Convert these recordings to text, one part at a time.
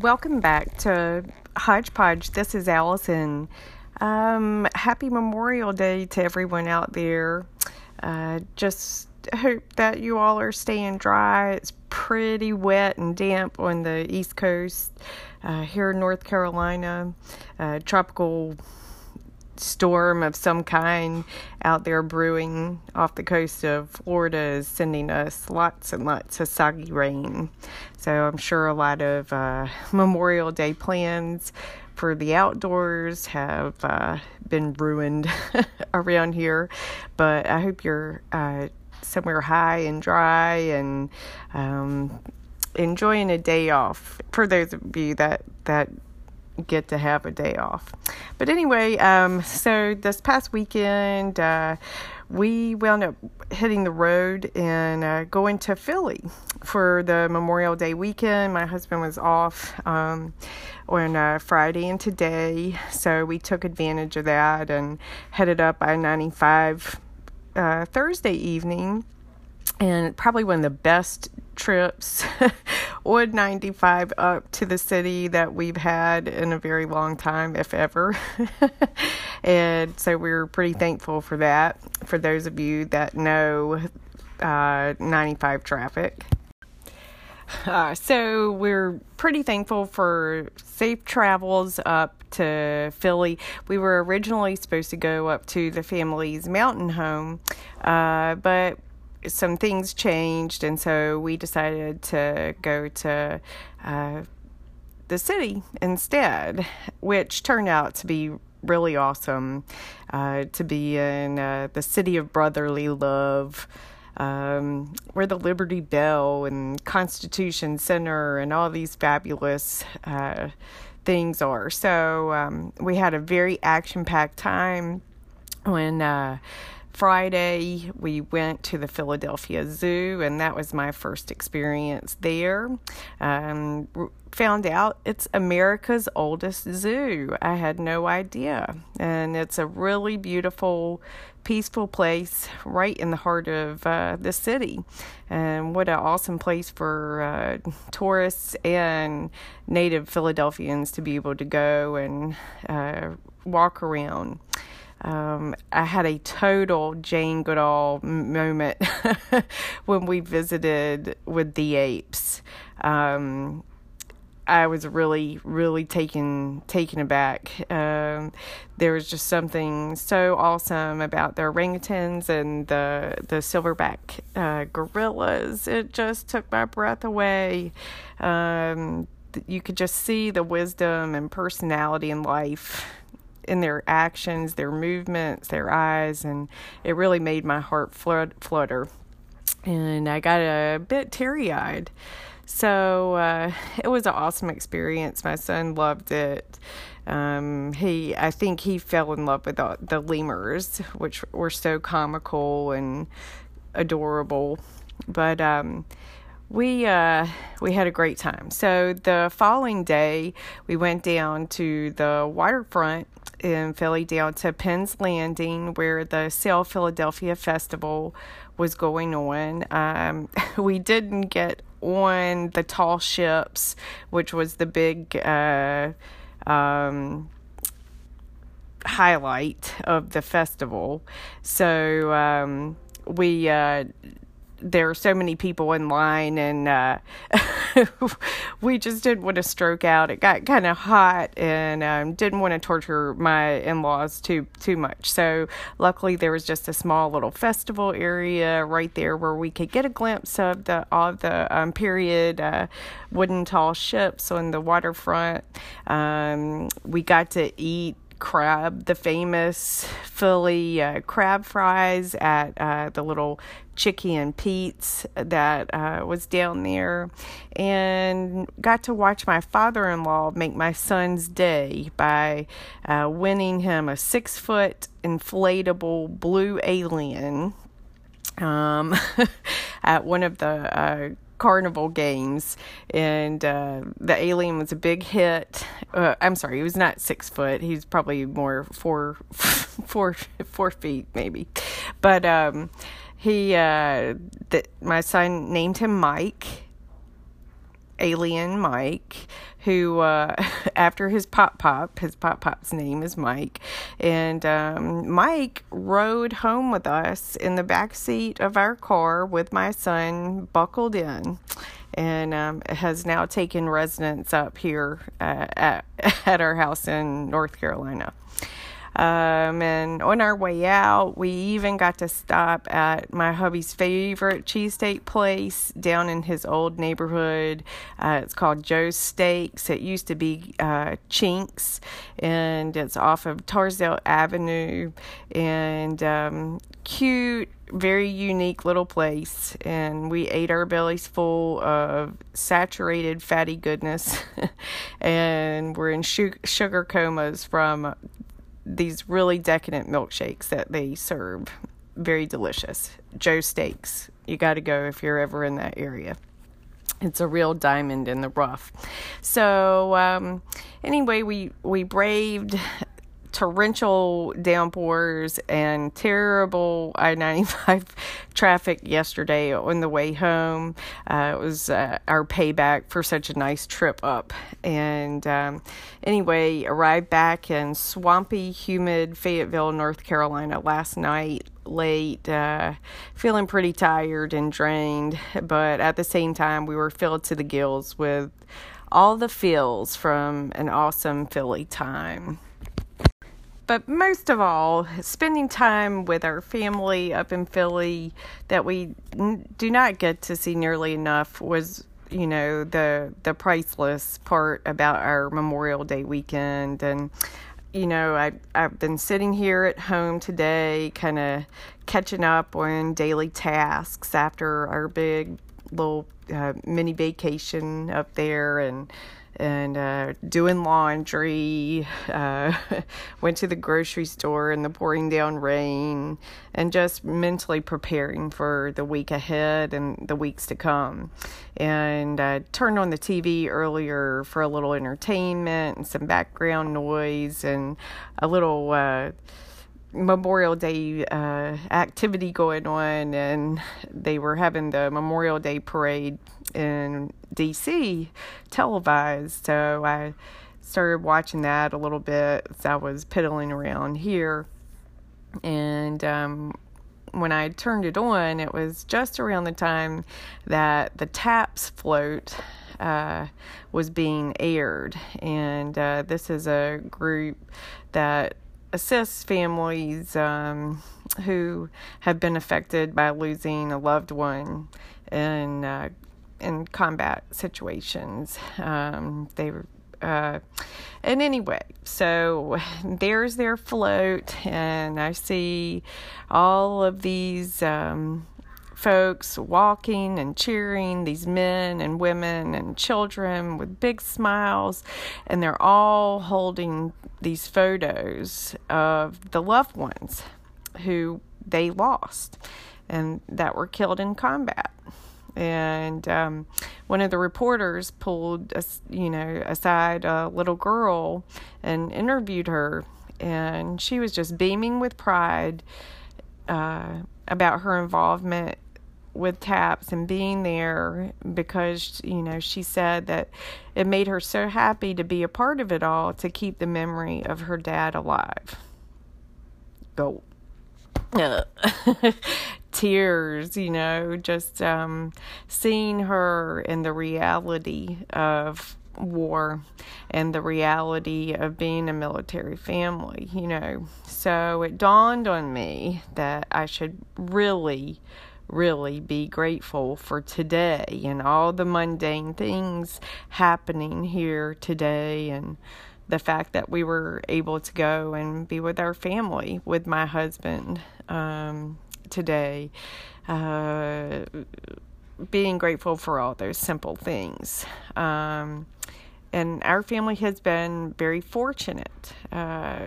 Welcome back to Hodgepodge. This is Allison. Um, happy Memorial Day to everyone out there. Uh, just hope that you all are staying dry. It's pretty wet and damp on the East Coast. Uh, here in North Carolina, uh, tropical storm of some kind out there brewing off the coast of Florida is sending us lots and lots of soggy rain. So I'm sure a lot of uh, Memorial Day plans for the outdoors have uh, been ruined around here. But I hope you're uh, somewhere high and dry and um, enjoying a day off. For those of you that that get to have a day off. But anyway, um, so this past weekend, uh, we wound up hitting the road and uh, going to Philly for the Memorial Day weekend. My husband was off um, on uh, Friday and today, so we took advantage of that and headed up I 95 uh, Thursday evening. And probably one of the best trips on 95 up to the city that we've had in a very long time, if ever. and so we're pretty thankful for that. For those of you that know uh, 95 traffic. Uh, so we're pretty thankful for safe travels up to Philly. We were originally supposed to go up to the family's mountain home, uh, but some things changed, and so we decided to go to uh, the city instead, which turned out to be really awesome. Uh, to be in uh, the city of brotherly love. Um, where the Liberty Bell and Constitution Center and all these fabulous uh, things are. So um, we had a very action packed time when uh, Friday, we went to the Philadelphia Zoo, and that was my first experience there. Um, found out it's America's oldest zoo. I had no idea. And it's a really beautiful, peaceful place right in the heart of uh, the city. And what an awesome place for uh, tourists and native Philadelphians to be able to go and uh, walk around. Um, I had a total Jane Goodall moment when we visited with the apes. Um, I was really, really taken taken aback. Um, there was just something so awesome about the orangutans and the the silverback uh, gorillas. It just took my breath away. Um, you could just see the wisdom and personality in life in their actions, their movements, their eyes, and it really made my heart flood, flutter. And I got a bit teary eyed. So uh, it was an awesome experience. My son loved it. Um, he, I think he fell in love with the, the lemurs, which were so comical and adorable. But um, we uh, we had a great time. So the following day, we went down to the waterfront in Philly down to Penn's Landing, where the Sail Philadelphia Festival was going on. Um, we didn't get on the tall ships, which was the big uh, um, highlight of the festival. So um, we uh, there are so many people in line and uh, we just didn't want to stroke out. It got kind of hot and um, didn't want to torture my in-laws too too much. So luckily there was just a small little festival area right there where we could get a glimpse of the all of the um, period uh, wooden tall ships on the waterfront. Um, we got to eat crab, the famous Philly uh, crab fries at uh, the little Chickie and Pete's that uh, was down there, and got to watch my father in law make my son's day by uh, winning him a six foot inflatable blue alien um, at one of the uh, carnival games and uh, the alien was a big hit. Uh, i'm sorry he was not six foot he's probably more four four four feet maybe. But um, he uh, my son named him mike alien Mike, who, uh, after his pop pop, his pop pop's name is Mike, and um, Mike rode home with us in the back seat of our car with my son buckled in. And um, has now taken residence up here uh, at, at our house in North Carolina. Um, and on our way out, we even got to stop at my hubby's favorite cheesesteak place down in his old neighborhood. Uh, it's called Joe's Steaks. It used to be uh, Chinks, and it's off of Torresdale Avenue. And um, cute, very unique little place. And we ate our bellies full of saturated fatty goodness. and we're in sugar comas from these really decadent milkshakes that they serve. Very delicious. Joe Steaks. You got to go if you're ever in that area. It's a real diamond in the rough. So um, anyway, we we braved torrential downpours and terrible I 95 traffic yesterday on the way home. Uh, it was uh, our payback for such a nice trip up. And um, anyway, arrived back in swampy, humid Fayetteville, North Carolina last night late, uh, feeling pretty tired and drained, but at the same time, we were filled to the gills with all the feels from an awesome Philly time but most of all, spending time with our family up in Philly that we do not get to see nearly enough was, you know, the the priceless part about our Memorial Day weekend. And you know, I I've been sitting here at home today, kind of catching up on daily tasks after our big little uh, mini vacation up there and and uh, doing laundry, uh, went to the grocery store in the pouring down rain, and just mentally preparing for the week ahead and the weeks to come. And I turned on the TV earlier for a little entertainment and some background noise and a little. Uh, Memorial Day uh, activity going on, and they were having the Memorial Day parade in DC televised. So I started watching that a little bit as I was piddling around here. And um, when I turned it on, it was just around the time that the TAPS float uh, was being aired. And uh, this is a group that assists families um, who have been affected by losing a loved one in uh, in combat situations. Um, they. Uh, and anyway, so there's their float, and I see all of these um, folks walking and cheering, these men and women and children with big smiles, and they're all holding these photos of the loved ones who they lost and that were killed in combat. And um, one of the reporters pulled, a, you know, aside a little girl and interviewed her, and she was just beaming with pride uh, about her involvement with TAPS and being there because you know she said that it made her so happy to be a part of it all to keep the memory of her dad alive. Go. tears, you know, just um, seeing her in the reality of war and the reality of being a military family, you know. So it dawned on me that I should really, really be grateful for today and all the mundane things happening here today and the fact that we were able to go and be with our family with my husband um, today. Uh, being grateful for all those simple things. Um, and our family has been very fortunate uh,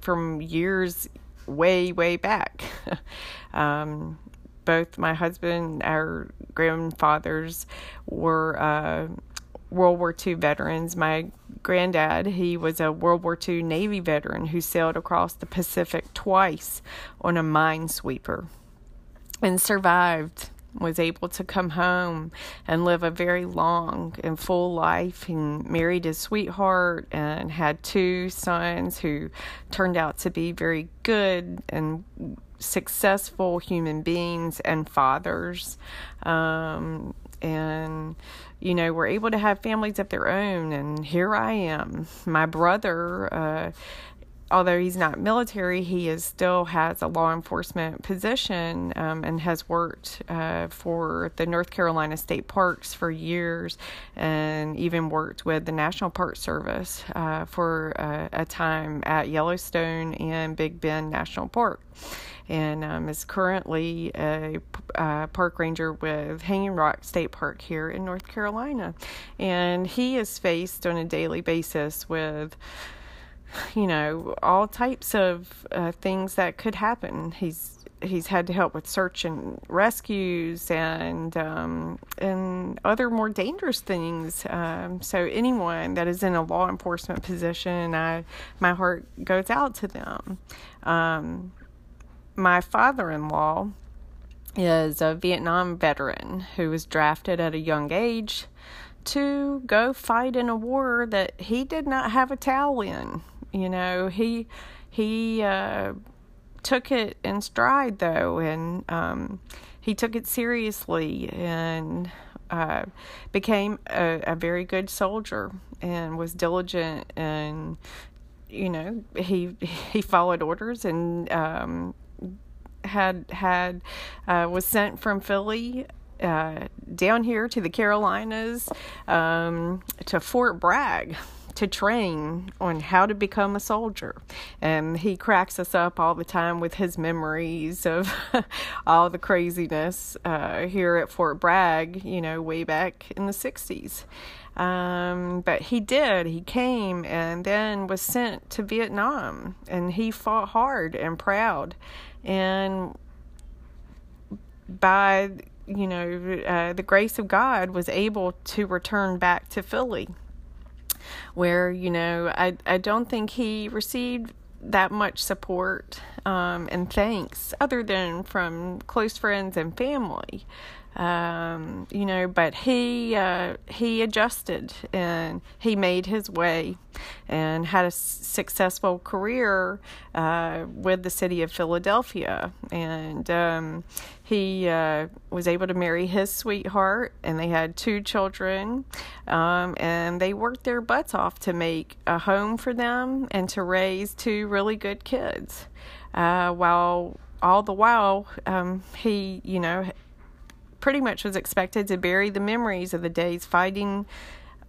from years way, way back. um, both my husband, and our grandfathers were uh, World War II veterans. My granddad, he was a World War II Navy veteran who sailed across the Pacific twice on a minesweeper and survived was able to come home and live a very long and full life. He married his sweetheart and had two sons who turned out to be very good and successful human beings and fathers. Um, and you know were able to have families of their own and here i am my brother uh, although he's not military, he is still has a law enforcement position um, and has worked uh, for the North Carolina State Parks for years, and even worked with the National Park Service uh, for uh, a time at Yellowstone and Big Bend National Park. And um, is currently a uh, park ranger with Hanging Rock State Park here in North Carolina. And he is faced on a daily basis with you know all types of uh, things that could happen. He's he's had to help with search and rescues and um, and other more dangerous things. Um, so anyone that is in a law enforcement position, I my heart goes out to them. Um, my father-in-law is a Vietnam veteran who was drafted at a young age to go fight in a war that he did not have a towel in. You know, he he uh, took it in stride though, and um, he took it seriously and uh, became a, a very good soldier and was diligent and you know he he followed orders and um, had had uh, was sent from Philly uh, down here to the Carolinas um, to Fort Bragg to train on how to become a soldier. And he cracks us up all the time with his memories of all the craziness uh, here at Fort Bragg, you know, way back in the 60s. Um, but he did. He came and then was sent to Vietnam, and he fought hard and proud. And by you know uh, the grace of God, was able to return back to Philly where you know I I don't think he received that much support um, and thanks other than from close friends and family. Um, you know, but he uh, he adjusted and he made his way and had a successful career uh, with the city of Philadelphia, and um, he uh, was able to marry his sweetheart, and they had two children, um, and they worked their butts off to make a home for them and to raise two really good kids, uh, while all the while um, he, you know pretty much was expected to bury the memories of the days fighting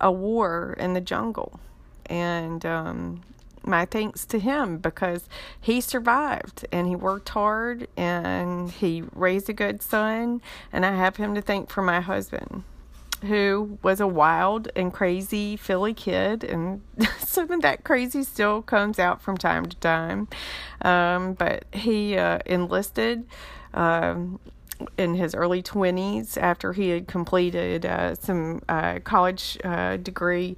a war in the jungle. And um, my thanks to him because he survived and he worked hard and he raised a good son. And I have him to thank for my husband, who was a wild and crazy Philly kid. And some of that crazy still comes out from time to time. Um, but he uh, enlisted. Um, in his early 20s after he had completed uh, some uh, college uh, degree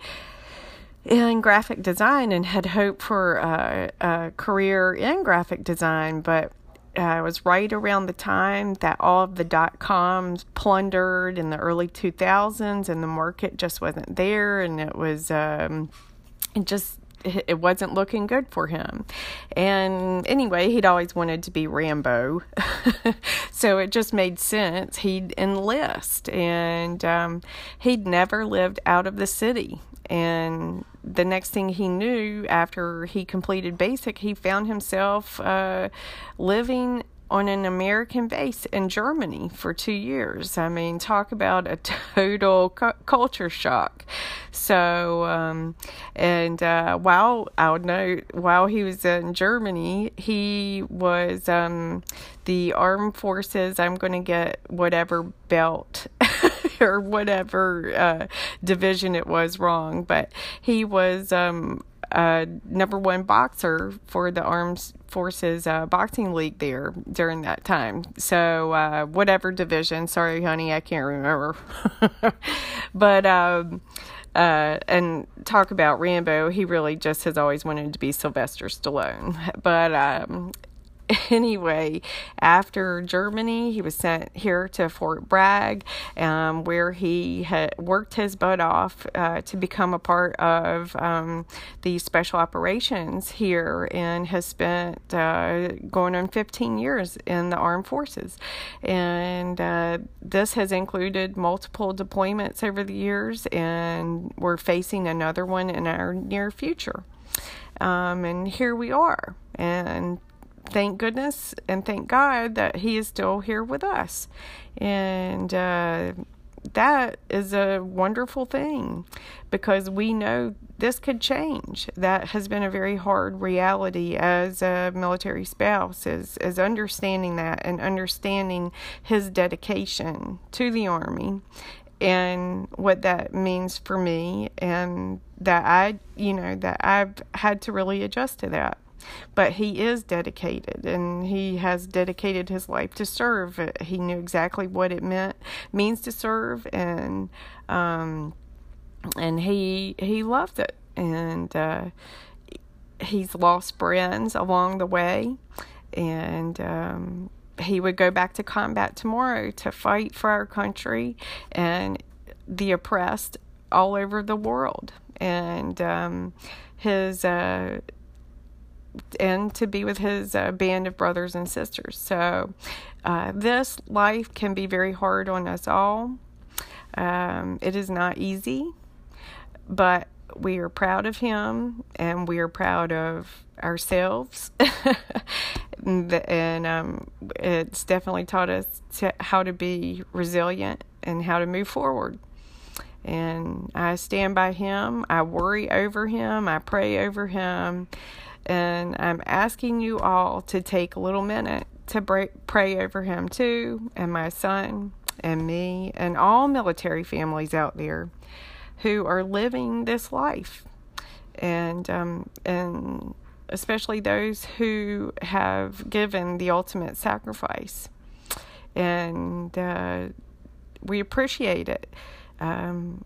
in graphic design and had hoped for uh, a career in graphic design, but uh, it was right around the time that all of the dot coms plundered in the early 2000s, and the market just wasn't there, and it was um, it just it wasn't looking good for him. And anyway, he'd always wanted to be Rambo. so it just made sense. He'd enlist. And um, he'd never lived out of the city. And the next thing he knew, after he completed basic, he found himself uh, living on an American base in Germany for two years. I mean, talk about a total cu- culture shock. So, um, and uh, while I would know, while he was in Germany, he was um, the armed forces. I'm going to get whatever belt. or whatever uh, division it was wrong, but he was um, number one boxer for the Armed Forces uh, Boxing League there during that time. So, uh, whatever division, sorry, honey, I can't remember. but, um, uh, and talk about Rambo, he really just has always wanted to be Sylvester Stallone. But, um, anyway, after Germany, he was sent here to Fort Bragg, um, where he had worked his butt off uh, to become a part of um, the special operations here and has spent uh, going on 15 years in the armed forces. And uh, this has included multiple deployments over the years, and we're facing another one in our near future. Um, and here we are. And thank goodness and thank God that He is still here with us. And uh, that is a wonderful thing because we know this could change. That has been a very hard reality as a military spouse, is, is understanding that and understanding his dedication to the Army and what that means for me and that I, you know, that I've had to really adjust to that. But he is dedicated and he has dedicated his life to serve. He knew exactly what it meant means to serve and um and he he loved it and uh he's lost friends along the way and um he would go back to combat tomorrow to fight for our country and the oppressed all over the world. And um, his uh, and to be with his uh, band of brothers and sisters. So, uh, this life can be very hard on us all. Um, it is not easy, but we are proud of him and we are proud of ourselves. and um, it's definitely taught us to, how to be resilient and how to move forward. And I stand by him. I worry over him. I pray over him. And I'm asking you all to take a little minute to pray over him too, and my son, and me, and all military families out there who are living this life. And um, and especially those who have given the ultimate sacrifice. And uh, we appreciate it. Um,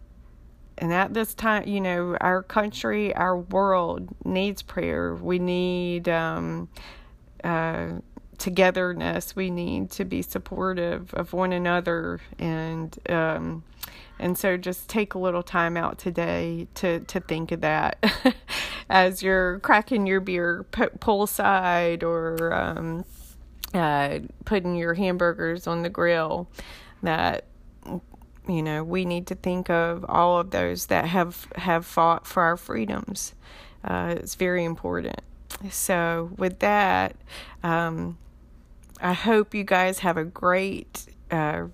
and at this time, you know, our country, our world needs prayer. We need um, uh, togetherness. We need to be supportive of one another, and um, and so just take a little time out today to to think of that as you're cracking your beer poolside or um, uh, putting your hamburgers on the grill. That you know we need to think of all of those that have have fought for our freedoms. Uh, it's very important. So with that, um, I hope you guys have a great uh,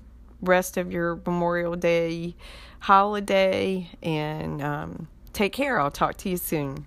rest of your Memorial Day holiday and um, take care. I'll talk to you soon.